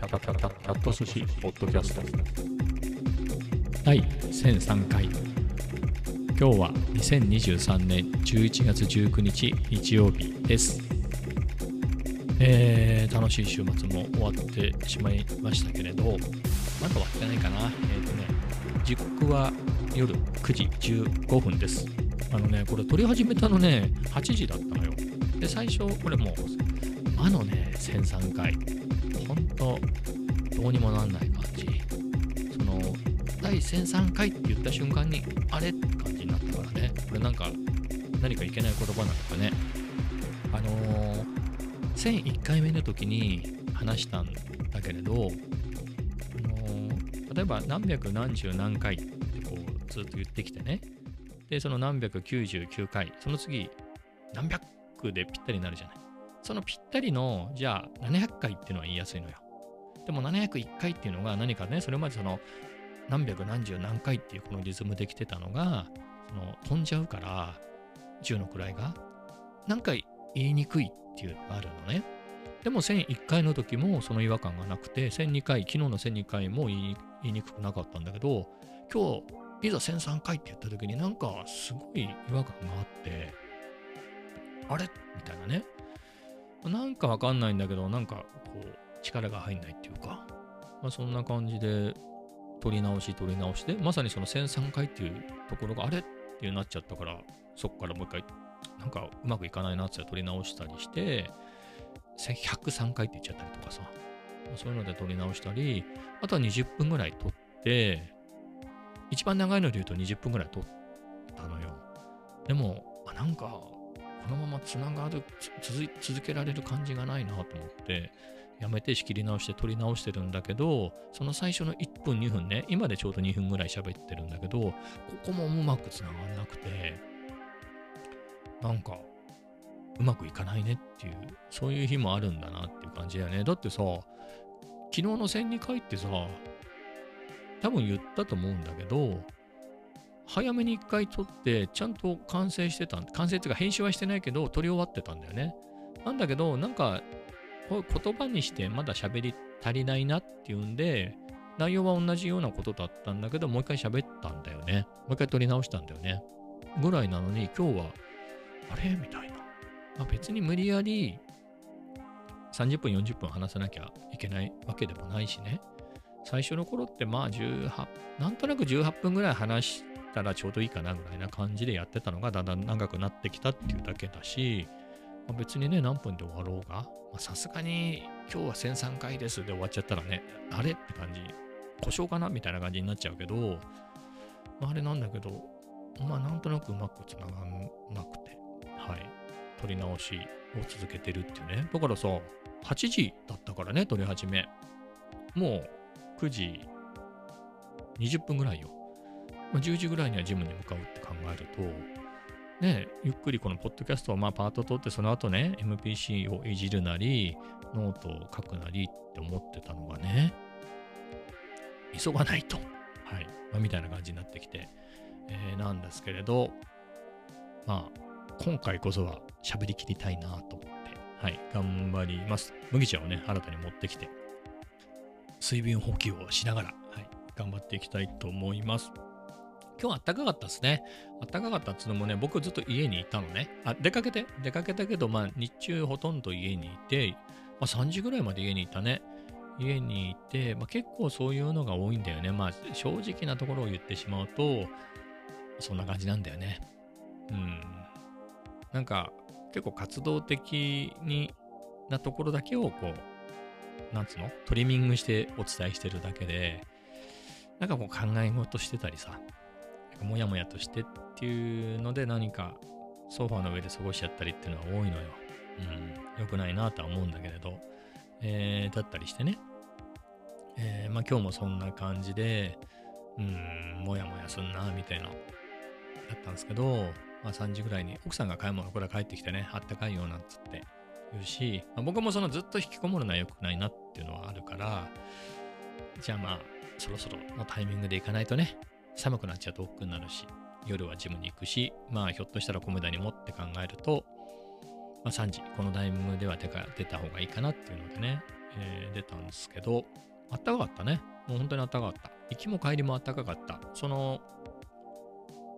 キャタキャタキャット寿司ポッドキャスト第1003回今日は2023年11月19日日曜日ですえー、楽しい週末も終わってしまいましたけれどまだ終わってないかなえっ、ー、とね時刻は夜9時15分ですあのねこれ撮り始めたのね8時だったのよで最初これもうあのね1003回とどうにもなんない感じ。その第1003回って言った瞬間にあれって感じになったからね。これなんか何かいけない言葉なのかね。あのー、1001回目の時に話したんだけれど、あのー、例えば何百何十何回ってこうずっと言ってきてね。でその何百99回その次何百でぴったりになるじゃない。そのぴったりの、じゃあ700回っていうのは言いやすいのよ。でも701回っていうのが何かね、それまでその何百何十何回っていうこのリズムできてたのが、その飛んじゃうから、10の位が、なんか言いにくいっていうのがあるのね。でも1001回の時もその違和感がなくて、1002回、昨日の1002回も言いにくくなかったんだけど、今日、いざ1003回って言った時になんかすごい違和感があって、あれ？みたいなね。なんかわかんないんだけど、なんかこう、力が入んないっていうか、まあ、そんな感じで、取り直し取り直して、まさにその1003回っていうところがあれっていうなっちゃったから、そこからもう一回、なんかうまくいかないなって取り直したりして、103回って言っちゃったりとかさ、そういうので取り直したり、あとは20分ぐらい取って、一番長いので言うと20分ぐらい取ったのよ。でも、なんか、このままつながる続けられる感じがないなと思ってやめて仕切り直して撮り直してるんだけどその最初の1分2分ね今でちょうど2分ぐらい喋ってるんだけどここもうまくつながんなくてなんかうまくいかないねっていうそういう日もあるんだなっていう感じだよねだってさ昨日の1002回ってさ多分言ったと思うんだけど早めに一回撮って、ちゃんと完成してた完成っていうか編集はしてないけど、撮り終わってたんだよね。なんだけど、なんか、こう言葉にしてまだ喋り足りないなっていうんで、内容は同じようなことだったんだけど、もう一回喋ったんだよね。もう一回撮り直したんだよね。ぐらいなのに、今日は、あれみたいな。まあ、別に無理やり30分、40分話さなきゃいけないわけでもないしね。最初の頃ってまあ18、なんとなく18分ぐらい話したらちょうどいいかなぐらいな感じでやってたのがだんだん長くなってきたっていうだけだし、まあ、別にね、何分で終わろうが、さすがに今日は1003回ですで終わっちゃったらね、あれって感じ、故障かなみたいな感じになっちゃうけど、まあ、あれなんだけど、まあなんとなくうまくつながんなくて、はい、取り直しを続けてるっていうね。だからさ、8時だったからね、撮り始め。もう9時20分ぐらいよ。まあ、10時ぐらいにはジムに向かうって考えると、ね、ゆっくりこのポッドキャストをまあパート取って、その後ね、MPC をいじるなり、ノートを書くなりって思ってたのがね、急がないと。はい。まあ、みたいな感じになってきて、えー、なんですけれど、まあ、今回こそは喋りきりたいなと思って、はい、頑張ります。麦茶をね、新たに持ってきて、水分補給をしながら、はい、頑張っていきたいと思います。今日暖かかったですね。暖かかったっつうのもね、僕ずっと家にいたのね。あ、出かけて、出かけたけど、まあ日中ほとんど家にいて、まあ3時ぐらいまで家にいたね。家にいて、まあ、結構そういうのが多いんだよね。まあ正直なところを言ってしまうと、そんな感じなんだよね。うん。なんか結構活動的になところだけをこう、なんつうの？トリミングしてお伝えしてるだけで、なんかこう考え事してたりさ、もやもやとしてっていうので何かソファーの上で過ごしちゃったりっていうのは多いのよ。うん。良くないなとは思うんだけれど。えー、だったりしてね。えー、まあ今日もそんな感じで、うん、もやもやすんな、みたいな、だったんですけど、まあ3時ぐらいに奥さんが買い物から帰ってきてね、あったかいよなんつって言うし、まあ、僕もそのずっと引きこもるのは良くないなっていうのはあるから、じゃあまあ、そろそろのタイミングで行かないとね、寒くなっちゃうと億劫になるし、夜はジムに行くし、まあひょっとしたら米田にもって考えると、まあ3時、このタイミングでは出か出た方がいいかなっていうのでね、えー出たんですけど、あったかかったね。もう本当にあったかかった。行きも帰りもあったかかった。その、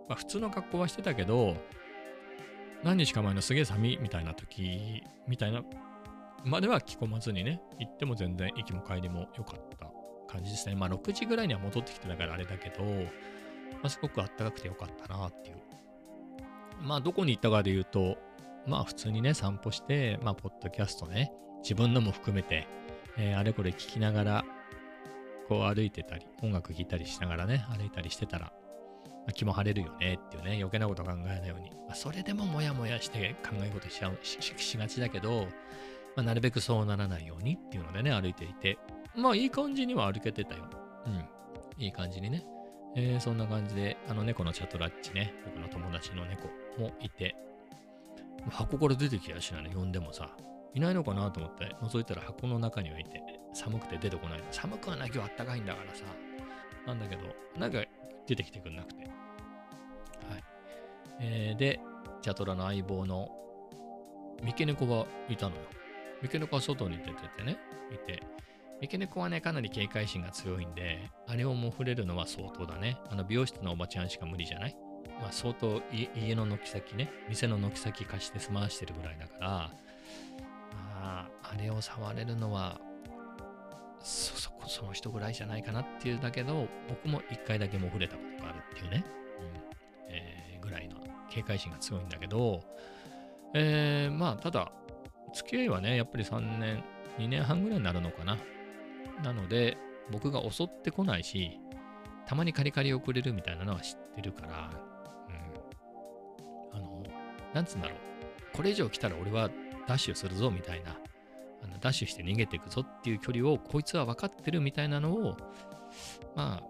まあ、普通の格好はしてたけど、何日か前のすげえ寒いみたいな時みたいなまでは着込まずにね、行っても全然行きも帰りも良かった感じですね。まあ6時ぐらいには戻ってきてたからあれだけど、まあ、すごくあったかくて良かったなっていう。まあどこに行ったかで言うと、まあ普通にね、散歩して、まあポッドキャストね、自分のも含めて、えーあれこれ聞きながら、こう歩いてたり、音楽聴いたりしながらね、歩いたりしてたら、まあ、気も晴れるよねっていうね、余計なこと考えないように。まあ、それでもモヤモヤして考え事しちゃうしししがちだけど、まあ、なるべくそうならないようにっていうのでね、歩いていて、まあいい感じには歩けてたよ。うん。いい感じにね。えーそんな感じで、あの猫のチャトラッチね、僕の友達の猫もいて、箱から出てきやしないの、呼んでもさ、いないのかなと思って、覗いたら箱の中にはいて、寒くて出てこない。寒くはない、今日あったかいんだからさ。なんだけど、なんか出てきてくんなくて。はい。えーで、チャトラの相棒の三毛猫がいたのよ。三毛猫は外に出ててね、いて。三毛猫はね、かなり警戒心が強いんで、あれをもう触れるのは相当だね。あの美容室のおばちゃんしか無理じゃない？まあ相当家の軒先ね、店の軒先貸して済ましてるぐらいだから、まあ、あれを触れるのは、そ、そこ、その人ぐらいじゃないかなっていうだけど、僕も一回だけもう触れたことがあるっていうね、うんえーぐらいの警戒心が強いんだけど、えーまあ、ただ、付き合いはね、やっぱり3年、2年半ぐらいになるのかな。なので、僕が襲ってこないし、たまにカリカリをくれるみたいなのは知ってるから、うん。あの、なんつうんだろう。これ以上来たら俺はダッシュするぞみたいな、あのダッシュして逃げていくぞっていう距離をこいつは分かってるみたいなのを、まあ、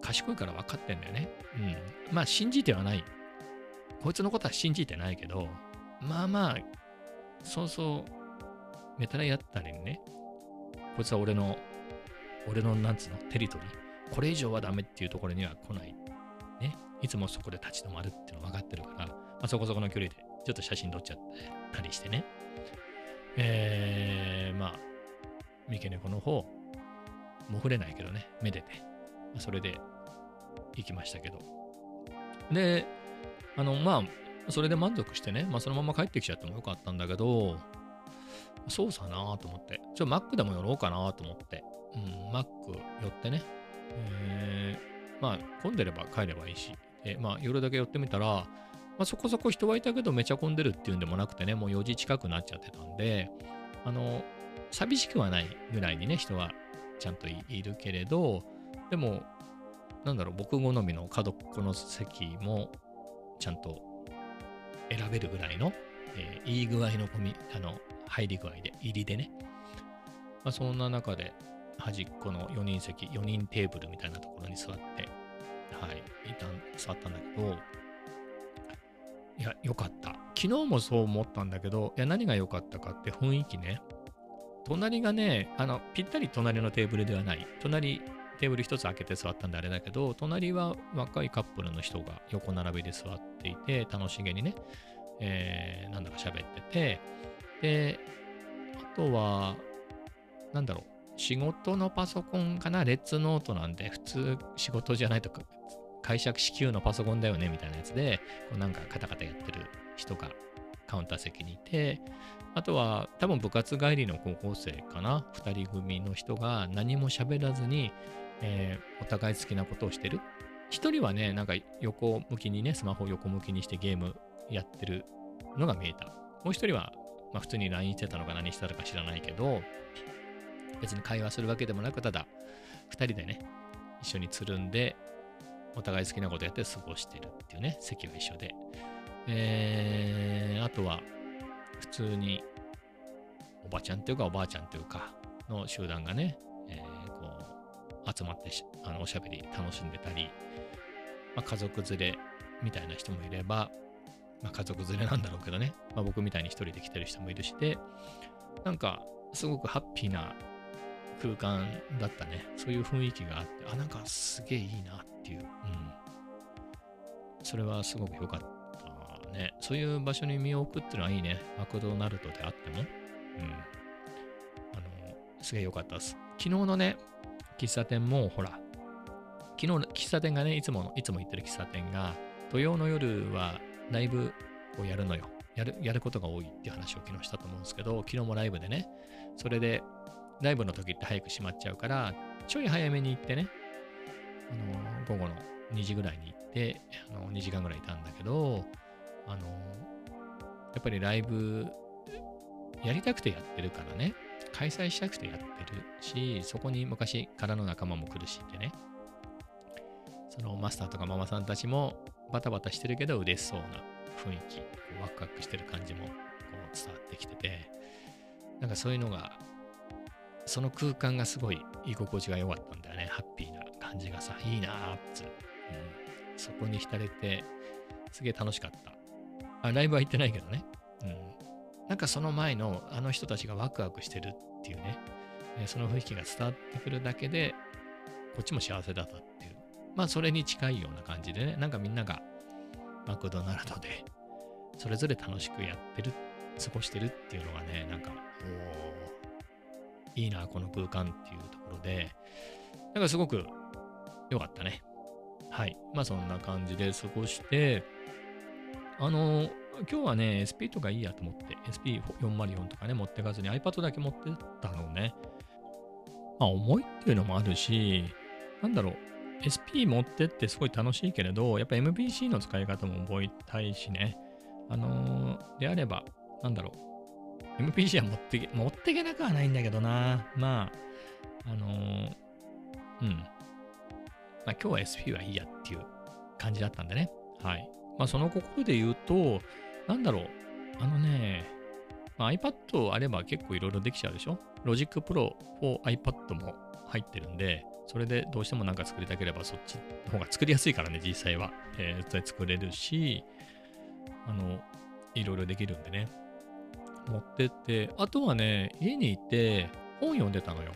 賢いから分かってんだよね。うん。まあ、信じてはない。こいつのことは信じてないけど、まあまあ、そうそう、メタラやったりね、こいつは俺の、俺のなんつうの、テリトリー。これ以上はダメっていうところには来ない。ね。いつもそこで立ち止まるっていうの分かってるから、まあ、そこそこの距離でちょっと写真撮っちゃったりしてね。えー、まあ、三毛猫の方、もう触れないけどね、めでて、まあ、それで行きましたけど。で、あの、まあ、それで満足してね、まあ、そのまま帰ってきちゃってもよかったんだけど、そうさなと思って、ちょ、マックでも寄ろうかなと思って、うん、マック寄ってね、えー、まあ、混んでれば帰ればいいし、でまあ、夜だけ寄ってみたら、まあ、そこそこ人はいたけどめちゃ混んでるっていうんでもなくてね、もう4時近くなっちゃってたんで、あの、寂しくはないぐらいにね、人はちゃんといいるけれど、でも、なんだろう、僕好みの角っこの席もちゃんと選べるぐらいの、えーいい具合のコミあの入り具合で、入りでね。まあ、そんな中で、端っこの4人席、4人テーブルみたいなところに座って、はい、一旦座ったんだけど、いや、よかった。昨日もそう思ったんだけど、いや、何が良かったかって雰囲気ね。隣がね、あの、ぴったり隣のテーブルではない。隣、テーブル一つ開けて座ったんであれだけど、隣は若いカップルの人が横並びで座っていて、楽しげにね、えー、なんだか喋ってて、で、あとは、なんだろう、仕事のパソコンかな、レッツノートなんで、普通仕事じゃないとか、会社支給のパソコンだよね、みたいなやつで、こうなんかカタカタやってる人がカウンター席にいて、あとは多分部活帰りの高校生かな、2人組の人が何も喋らずに、えーお互い好きなことをしてる。一人はね、なんか横向きにね、スマホを横向きにしてゲームやってるのが見えた。もう一人は、まあ普通に LINE してたのか何してたのか知らないけど、別に会話するわけでもなく、ただ二人でね、一緒につるんで、お互い好きなことやって過ごしてるっていうね、席は一緒で。えー、あとは、普通に、おばちゃんっていうかおばあちゃんっていうか、の集団がね、えーこう、集まってあのおしゃべり楽しんでたり、まあ、家族連れみたいな人もいれば、まあ、家族連れなんだろうけどね、まあ、僕みたいに一人で来てる人もいるしで、なんか、すごくハッピーな空間だったね。そういう雰囲気があって、あ、なんかすげえいいなっていう。うん。それはすごく良かったね。そういう場所に身を置くっていうのはいいね。マクドナルドであっても。うん。あの、すげえ良かったです。昨日のね、喫茶店も、ほら、昨日の喫茶店がね、いつも、いつも行ってる喫茶店が、土曜の夜はライブをやるのよ。やる、やることが多いっていう話を昨日したと思うんですけど、昨日もライブでね、それで、ライブの時って早く閉まっちゃうから、ちょい早めに行ってね、あの、午後の2時ぐらいに行って、あの、2時間ぐらいいたんだけど、あの、やっぱりライブ、やりたくてやってるからね、開催したくてやってるし、そこに昔からの仲間も来るしってね、そのマスターとかママさんたちもバタバタしてるけど嬉しそうな雰囲気、ワクワクしてる感じもこう伝わってきてて、なんかそういうのが、その空間がすごい居心地が良かったんだよね。ハッピーな感じがさ、いいなーっつ、うん。そこに浸れて、すげえ楽しかった。あ、ライブは行ってないけどね。うん。なんかその前のあの人たちがワクワクしてるっていうね、その雰囲気が伝わってくるだけで、こっちも幸せだった。まあそれに近いような感じでね、なんかみんながマクドナルドでそれぞれ楽しくやってる、過ごしてるっていうのがね、なんか、おいいな、この空間っていうところで、なんかすごく良かったね。はい。まあそんな感じで過ごして、あの、今日はね、SP とかいいやと思って、SP404 とかね、持ってかずに iPad だけ持ってったのね。まあ重いっていうのもあるし、なんだろう、SP 持ってってすごい楽しいけれど、やっぱ MBC の使い方も覚えたいしね。あのー、であれば、なんだろう。MPC は持ってけ、持ってけなくはないんだけどな。まあ、あのー、うん。まあ今日は SP はいいやっていう感じだったんでね。はい。まあその心で言うと、なんだろう。あのね、まあ、iPad あれば結構いろいろできちゃうでしょ ?Logic Pro for iPad も入ってるんで、それでどうしてもなんか作りたければそっちの方が作りやすいからね、実際は。えー、作れるし、あの、いろいろできるんでね。持ってって、あとはね、家にいて本読んでたのよ。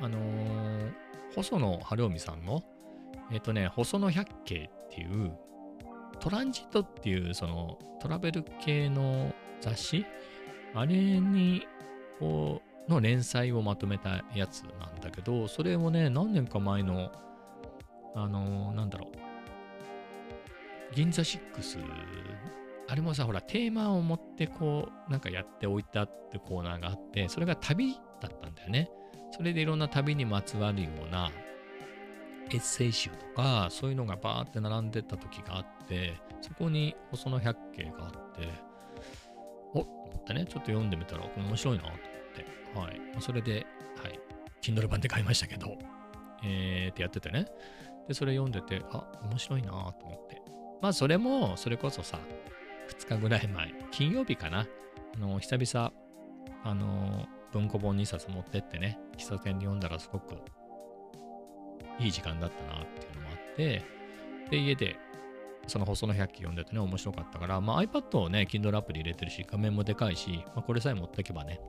あのー、細野晴臣さんの、えっ、ー、とね、細野百景っていう、トランジットっていうそのトラベル系の雑誌？あれに、こう、の連載をまとめたやつなんだけど、それをね、何年か前の、あのー、なんだろう、銀座6あれもさ、ほら、テーマを持ってこう、なんかやっておいたってコーナーがあって、それが旅だったんだよね。それでいろんな旅にまつわるようなエッセイ集とか、そういうのがバーって並んでた時があって、そこに細野百景があって、おっと思ってね、ちょっと読んでみたら、面白いなと、はい。それで、はい。Kindle 版で買いましたけど、えーってやっててね。で、それ読んでて、あ、面白いなと思って。まあ、それも、それこそさ、2日ぐらい前、金曜日かな。あの、久々、あの、文庫本2冊持ってってね、喫茶店で読んだらすごくいい時間だったなっていうのもあって、で、家でその細野百鬼読んでてね、面白かったから、まあ、iPad をね、Kindle アプリ入れてるし、画面もでかいし、まあ、これさえ持っていけばね、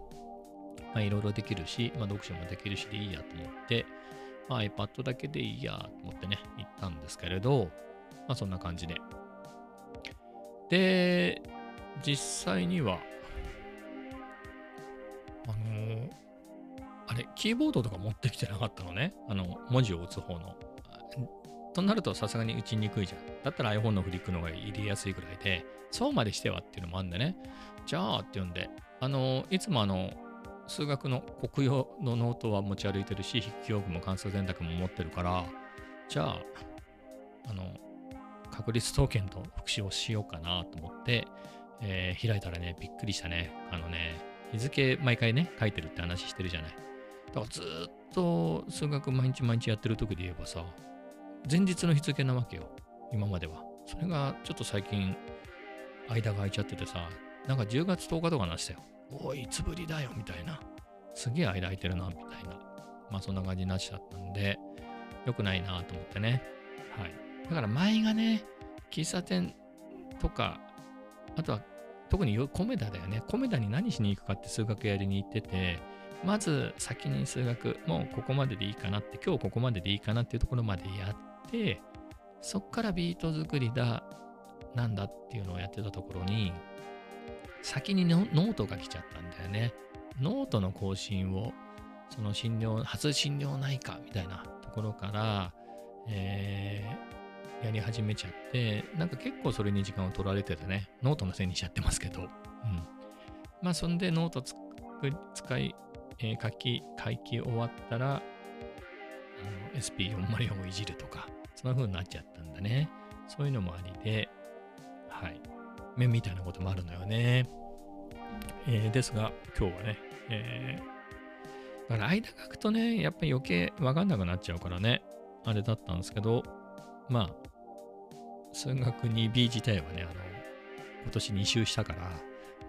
まあ、いろいろできるし、まあ、読書もできるしでいいやと思って、まあ、iPad だけでいいやと思ってね、行ったんですけれど、まあ、そんな感じで。で、実際には、あのー、あれ、キーボードとか持ってきてなかったのね。あの、文字を打つ方の。となるとさすがに打ちにくいじゃん。だったら iPhone のフリックの方が入れやすいぐらいで、そうまでしてはっていうのもあるんでね。じゃあって呼んで、あの、いつもあの、数学の国用のノートは持ち歩いてるし、筆記用具も関数選択も持ってるから、じゃあ、あの、確率統計と復習をしようかなと思って、えー、開いたらね、びっくりしたね。あのね、日付毎回ね、書いてるって話してるじゃない。だからずっと数学毎日毎日やってる時で言えばさ、前日の日付なわけよ。今までは。それがちょっと最近、間が空いちゃっててさ、なんか10月10日とかなしたよ。おい、いつぶりだよ、みたいな。すげえ間空いてるな、みたいな。まあそんな感じになっちゃったんで、良くないなと思ってね。はい。だから前がね、喫茶店とか、あとは特にコメダだよね。コメダに何しに行くかって数学やりに行ってて、まず先に数学、もうここまででいいかなって、今日ここまででいいかなっていうところまでやって、そっからビート作りだ、なんだっていうのをやってたところに、先にノートが来ちゃったんだよね。ノートの更新をその心療、初心療内科みたいなところから、えー、やり始めちゃって、なんか結構それに時間を取られててね、ノートのせいにしちゃってますけど、うん。まあ、そんでノート使い、えー、書き、書き終わったら、SP404 をいじるとか、そんな風になっちゃったんだね。そういうのもありで、はい。面みたいなこともあるのよね。えー、ですが、今日はね、えー、だから間書くとね、やっぱり余計わかんなくなっちゃうからね、あれだったんですけど、まあ、数学 2B 自体はね、あの、今年2周したから、ま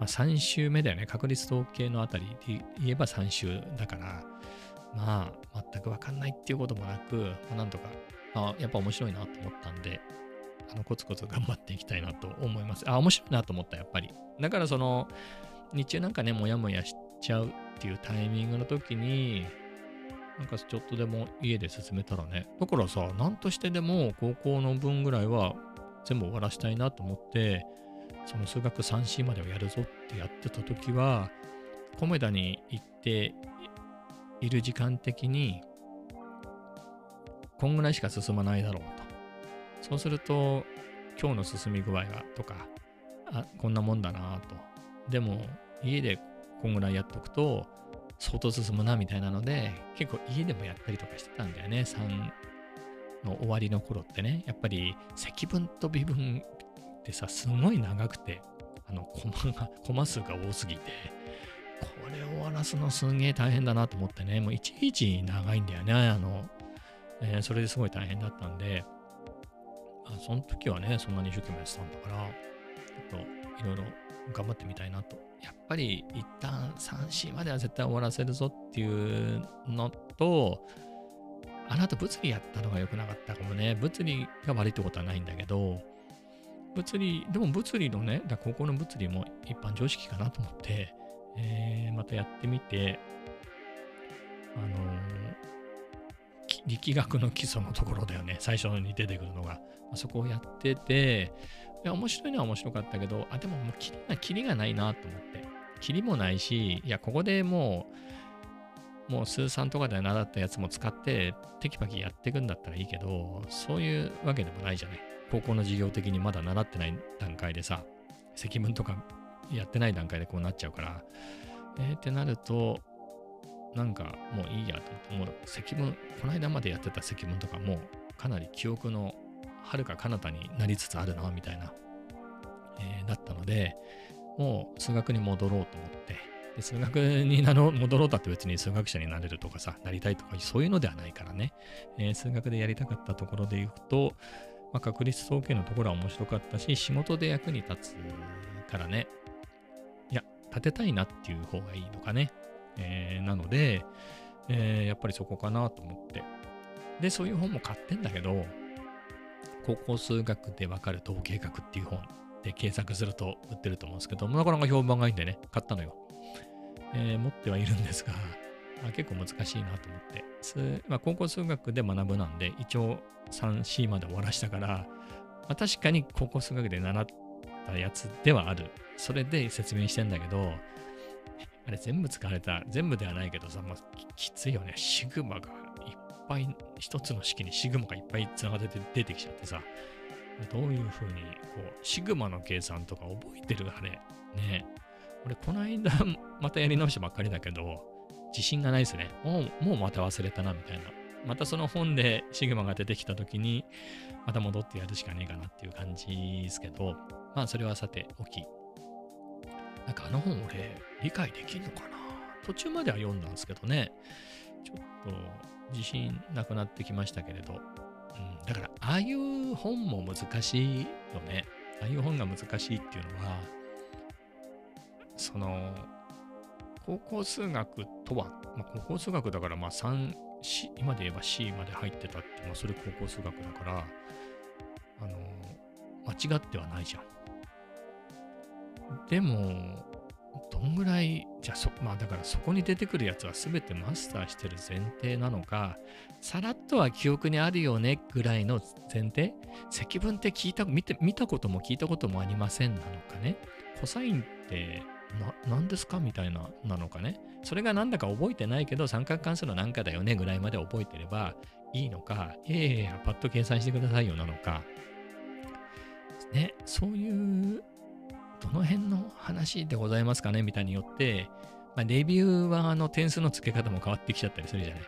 あ、3週目だよね。確率統計のあたりで言えば3週だから、まあ、全くわかんないっていうこともなく、まあ、なんとか、あやっぱ面白いなと思ったんで、あのコツコツ頑張っていきたいなと思います。あ、面白いなと思った、やっぱり。だからその、日中なんかね、もやもやしちゃうっていうタイミングの時に、なんかちょっとでも家で進めたらね、だからさ、なんとしてでも高校の分ぐらいは全部終わらしたいなと思って、その数学 3C までをやるぞってやってた時は、コメダに行っている時間的に、こんぐらいしか進まないだろうと。そうすると、今日の進み具合はとか、あ、こんなもんだなと。でも、家でこんぐらいやっとくと、相当進むなみたいなので、結構家でもやったりとかしてたんだよね。3の終わりの頃ってね。やっぱり積分と微分ってさ、すごい長くて、あの、コマが、コマ数が多すぎて、これ終わらすのすげえ大変だなと思ってね、もういちいち長いんだよね。あの、えー、それですごい大変だったんで、あその時はね、そんなに一生懸命やってたんだから、ちょっといろいろ頑張ってみたいなと。やっぱり一旦 3C までは絶対終わらせるぞっていうのと、あなた物理やったのが良くなかったかもね。物理が悪いってことはないんだけど、物理、でも物理のね、だ高校の物理も一般常識かなと思って、えー、またやってみて、あのー力学の基礎のところだよね。最初に出てくるのが。そこをやってて、いや、面白いのは面白かったけど、あ、でももうキリが、キリがないなと思って。キリもないし、いや、ここでもう、もう数三とかで習ったやつも使って、テキパキやっていくんだったらいいけど、そういうわけでもないじゃない。高校の授業的にまだ習ってない段階でさ、積分とかやってない段階でこうなっちゃうから、えー、ってなると、なんかもういいやと思って、もう積分、この間までやってた積分とかもかなり記憶のはるか彼方になりつつあるな、みたいな、えー、だったので、もう数学に戻ろうと思って、で数学になろ戻ろうだって別に数学者になれるとかさ、なりたいとかそういうのではないからね、えー、数学でやりたかったところで言うと、まあ、確率統計のところは面白かったし、仕事で役に立つからね、いや、立てたいなっていう方がいいのかね。えー、なので、えー、やっぱりそこかなと思って。で、そういう本も買ってんだけど、高校数学でわかる統計学っていう本で検索すると売ってると思うんですけど、なかなか評判がいいんでね、買ったのよ。えー、持ってはいるんですが、あ、結構難しいなと思って。まあ、高校数学で学ぶなんで、一応 3C まで終わらしたから、まあ、確かに高校数学で習ったやつではある。それで説明してんだけど、あれ全部使われた、全部ではないけどさ、まあ、きついよね。シグマがいっぱい、一つの式にシグマがいっぱい繋がって出てきちゃってさ、どういう風に、こう、シグマの計算とか覚えてるあれ。ね俺、この間、またやり直したばっかりだけど、自信がないですね。もう、もうまた忘れたな、みたいな。またその本でシグマが出てきた時に、また戻ってやるしかねえかなっていう感じですけど、まあ、それはさておき。なんかあの本俺理解できるのかな？途中までは読んだんですけどね。ちょっと自信なくなってきましたけれど。うん、だからああいう本も難しいよね。ああいう本が難しいっていうのは、その、高校数学とは、まあ、高校数学だからまあ3、C、今で言えば C まで入ってたって、まあ、それ高校数学だから、あの、間違ってはないじゃん。でも、どんぐらい、じゃあそ、まあだからそこに出てくるやつは全てマスターしてる前提なのか、さらっとは記憶にあるよねぐらいの前提？積分って聞いた、見て、見たことも聞いたこともありませんなのかね？コサインって、何ですかみたいな、なのかね？それがなんだか覚えてないけど、三角関数の何かだよねぐらいまで覚えてればいいのか、いやいやいや、パッと計算してくださいよなのか。ね、そういうどの辺の話でございますかねみたいによって、まあ、レビューはあの点数の付け方も変わってきちゃったりするじゃない。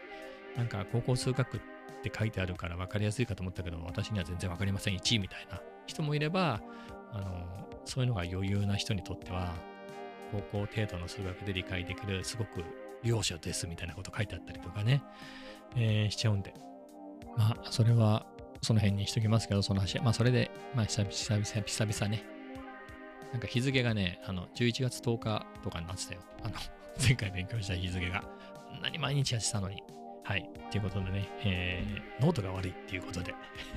なんか高校数学って書いてあるから分かりやすいかと思ったけど、私には全然分かりません、1位みたいな人もいれば、あのそういうのが余裕な人にとっては、高校程度の数学で理解できる、すごく良書ですみたいなこと書いてあったりとかね、えー、しちゃうんで。まあ、それはその辺にしときますけど、その話。まあ、それで、まあ久々、久々、久々ね、なんか日付がね、あの、11月10日とかになってたよ。あの、前回勉強した日付が。あんなに毎日やってたのに。はい。ということでね、えー、ノートが悪いっていうことで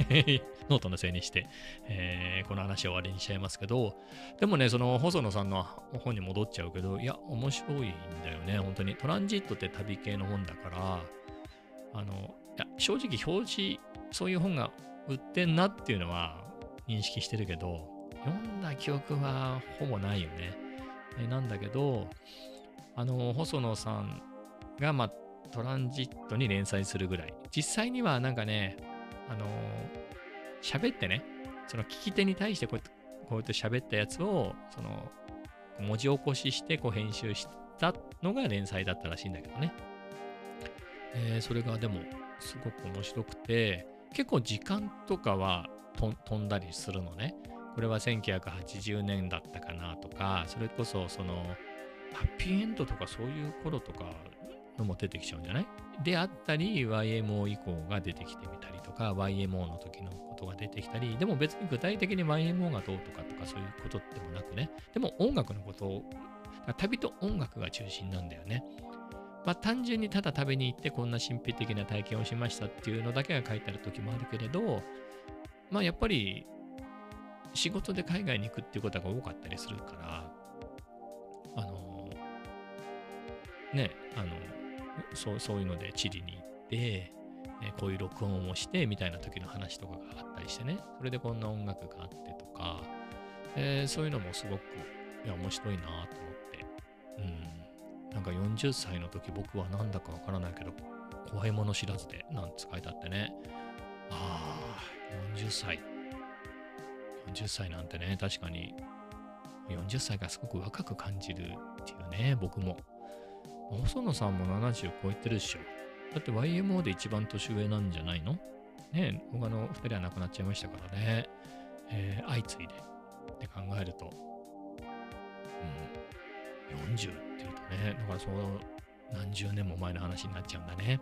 ノートのせいにして、えー、この話を終わりにしちゃいますけど、でもね、その細野さんの本に戻っちゃうけど、いや、面白いんだよね、本当に。トランジットって旅系の本だから、あの、いや正直表示、そういう本が売ってんなっていうのは認識してるけど、読んだ記憶はほぼないよね。えなんだけど、あの、細野さんが、まあ、トランジットに連載するぐらい。実際にはなんかね、あの喋ってね、その聞き手に対してこうやってこうやって喋ったやつを、その、文字起こししてこう編集したのが連載だったらしいんだけどね。えー、それがでも、すごく面白くて、結構時間とかは飛んだりするのね。これは1980年だったかなとか、それこそその、ハッピーエンドとかそういう頃とかのも出てきちゃうんじゃない？であったり、YMO 以降が出てきてみたりとか、YMO の時のことが出てきたり、でも別に具体的に YMO がどうとかとかそういうことでもなくね、でも音楽のことを、旅と音楽が中心なんだよね。まあ単純にただ食べに行ってこんな神秘的な体験をしましたっていうのだけが書いてある時もあるけれど、まあやっぱり仕事で海外に行くっていうことが多かったりするから、あの、ね、あの、そうそういうのでチリに行って、えこういう録音をしてみたいな時の話とかがあったりしてね、それでこんな音楽があってとか、え、そういうのもすごくいや面白いなと思って、うん、なんか40歳の時僕はなんだかわからないけど、怖いもの知らずでなんて書いてあってね、ああ、40歳。って。40歳なんてね、確かに40歳がすごく若く感じるっていうね、僕も。細野さんも70超えてるでしょ。だって YMO で一番年上なんじゃないの？ね他の2人は亡くなっちゃいましたからね。えー、相次いでって考えると、うん、40っていうとね、だからそう何十年も前の話になっちゃうんだね。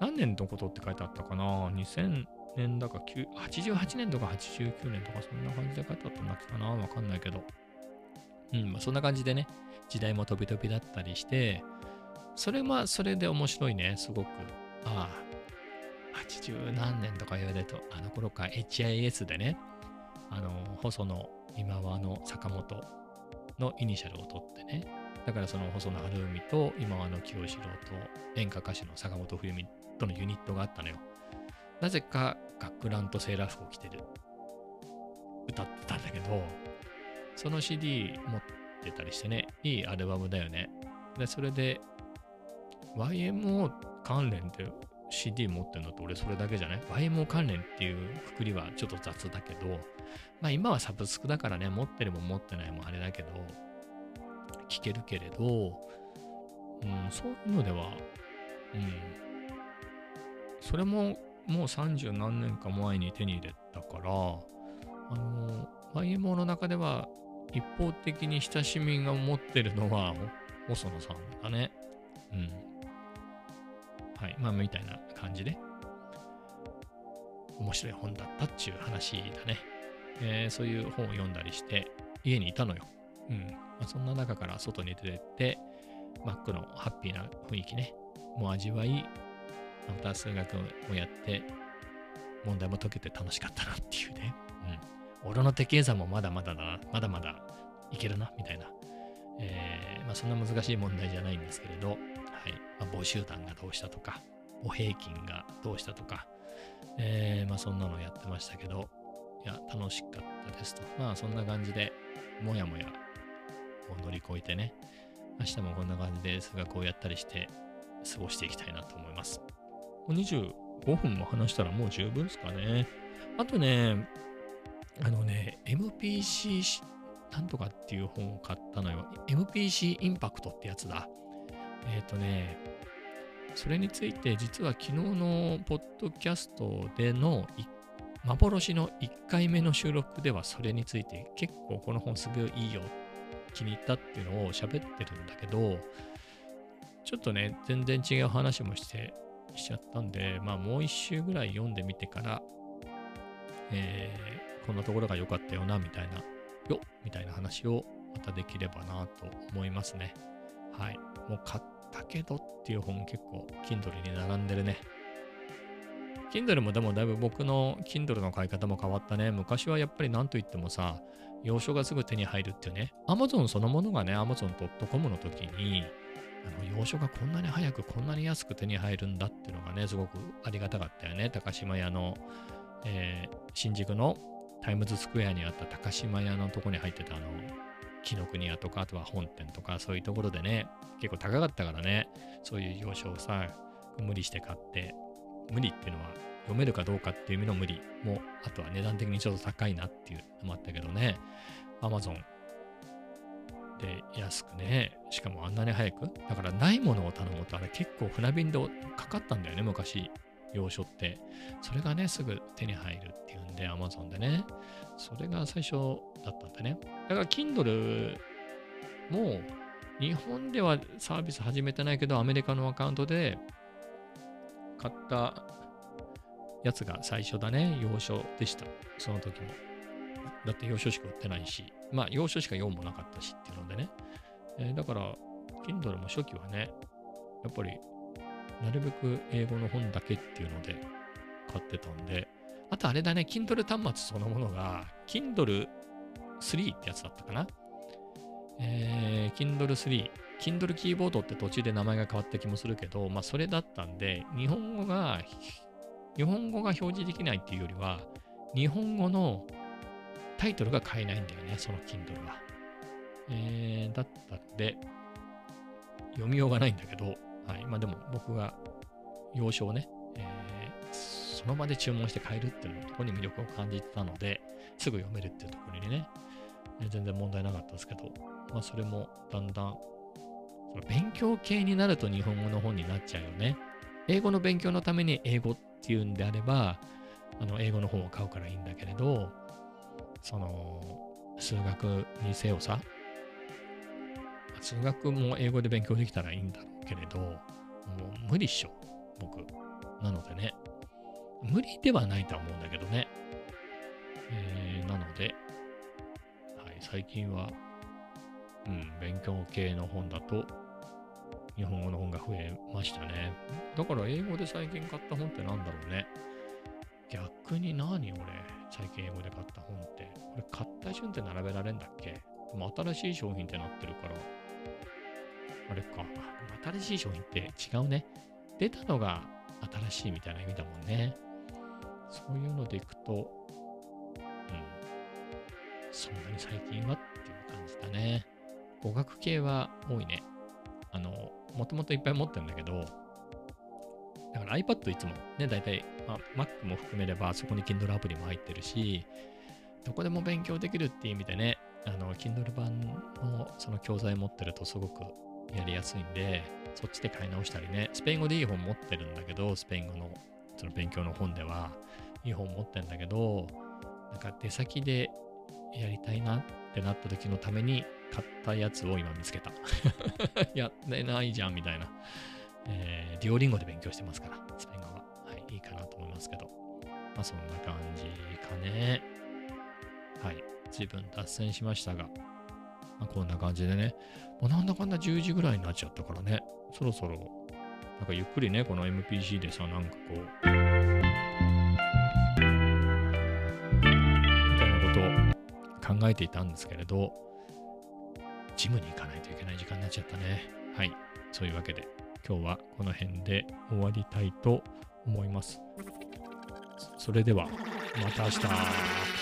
何年のことって書いてあったかな ?2000 年だか88年とか89年とかそんな感じで書いてあったんだっけかなわかんないけど。うん、まあ、そんな感じでね、時代も飛び飛びだったりして、それはそれで面白いね、すごく。ああ、80何年とか言われると、あの頃か HIS でね、あの、細野今和の坂本のイニシャルを取ってね、だからその細野晴臣と今和の清志郎と演歌歌手の坂本冬美とのユニットがあったのよ。なぜか学ランとセーラー服を着てる。歌ってたんだけど、その CD 持ってたりしてね、いいアルバムだよね。で、それで、YMO 関連って CD 持ってるのと俺それだけじゃない ?YMO 関連っていうくくりはちょっと雑だけど、まあ今はサブスクだからね、持ってるも持ってないもあれだけど、聞けるけれど、うん、そういうのでは、うん、それももう30何年か前に手に入れたから、あの、YMO の中では一方的に親しみが持ってるのは細野さんだね。うん。はい。まあ、みたいな感じで、面白い本だったっちゅう話だね。えー、そういう本を読んだりして、家にいたのよ。うん。まあ、そんな中から外に出てって、マックのハッピーな雰囲気ね、もう味わい、また数学をやって、問題も解けて楽しかったなっていうね。うん。俺の手計算もまだまだだな、まだまだいけるな、みたいな。えー、まあ、そんな難しい問題じゃないんですけれど、はい。まあ、母集団がどうしたとか、母平均がどうしたとか、えー、まあ、そんなのやってましたけど、いや、楽しかったですと。まあ、そんな感じで、もやもや、こう乗り越えてね、明日もこんな感じで数学をやったりして過ごしていきたいなと思います。25分も話したらもう十分ですかね。あとね、あのね、MPC なんとかっていう本を買ったのよ。MPC インパクトってやつだ。えっ、ー、とね、それについて実は昨日のポッドキャストでの幻の1回目の収録ではそれについて結構この本すごいいいよ気に入ったっていうのを喋ってるんだけどちょっとね全然違う話もしてしちゃったんでまあもう一周ぐらい読んでみてからえー、こんなところが良かったよなみたいなよみたいな話をまたできればなと思いますねはいもう買ったけどっていう本結構 Kindle に並んでるね Kindle もでもだいぶ僕の Kindle の買い方も変わったね。昔はやっぱり何と言ってもさ、洋書がすぐ手に入るっていうね。Amazon そのものがね、Amazon.com の時に、あの洋書がこんなに早くこんなに安く手に入るんだっていうのがね、すごくありがたかったよね。高島屋の、えー、新宿のタイムズスクエアにあった高島屋のとこに入ってたあの、紀ノ国屋とか、あとは本店とか、そういうところでね、結構高かったからね、そういう洋書をさ、無理して買って、無理っていうのは読めるかどうかっていう意味の無理も、あとは値段的にちょっと高いなっていうのもあったけどね、Amazon で安くね、しかもあんなに早く、だからないものを頼むとあれ結構船便でかかったんだよね、昔、洋書って。それがね、すぐ手に入るっていうんで、Amazon でね。それが最初だったんだね。だから Kindle も日本ではサービス始めてないけど、アメリカのアカウントで買ったやつが最初だね。洋書でした。その時も。だって洋書しか売ってないし、まあ洋書しか読もなかったしっていうのでね。えー、だから、Kindle も初期はね、やっぱり、なるべく英語の本だけっていうので買ってたんで、あとあれだね、Kindle 端末そのものが、Kindle 3ってやつだったかな。えー、Kindle 3。Kindle キーボードって途中で名前が変わった気もするけど、まあそれだったんで、日本語が、日本語が表示できないっていうよりは、日本語のタイトルが買えないんだよね、その Kindle は。えー、だったんで、読みようがないんだけど、はい。まあでも僕が要所をね、えー、その場で注文して買えるっていうところに魅力を感じてたので、すぐ読めるっていうところにね、全然問題なかったですけど、まあそれもだんだんその勉強系になると日本語の本になっちゃうよね。英語の勉強のために英語っていうんであれば、あの英語の本を買うからいいんだけれど、その数学にせよさ、数学も英語で勉強できたらいいんだろうけれど、もう無理っしょ、僕。なのでね、無理ではないとは思うんだけどね。えー、なので、はい、最近は、うん、勉強系の本だと、日本語の本が増えましたね。だから英語で最近買った本ってなんだろうね。逆に何俺、最近英語で買った本って。これ買った順って並べられんだっけ？でも新しい商品ってなってるから。あれか。新しい商品って違うね。出たのが新しいみたいな意味だもんね。そういうのでいくと、うん。そんなに最近はっていう感じだね。語学系は多いね。あの、もともといっぱい持ってるんだけど、だから iPad いつもね、だいたい、まあ、Mac も含めればそこに Kindle アプリも入ってるし、どこでも勉強できるっていう意味でね、あの、Kindle 版のその教材持ってるとすごくやりやすいんで、そっちで買い直したりね、スペイン語でいい本持ってるんだけど、スペイン語のその勉強の本では、いい本持ってるんだけど、なんか出先でやりたいなってなった時のために買ったやつを今見つけた。やってないじゃんみたいな。えー、デュオリンゴで勉強してますから、スペイン語は。はい、いいかなと思いますけど。まあそんな感じかね。はい、随分脱線しましたが、まあ、こんな感じでね。もうなんだかんだ10時ぐらいになっちゃったからね。そろそろ、なんかゆっくりね、この MPC でさ、なんかこう、みたいなことを考えていたんですけれど、ジムに行かないといけない時間になっちゃったね。はい。そういうわけで、今日はこの辺で終わりたいと思います。それでは、また明日。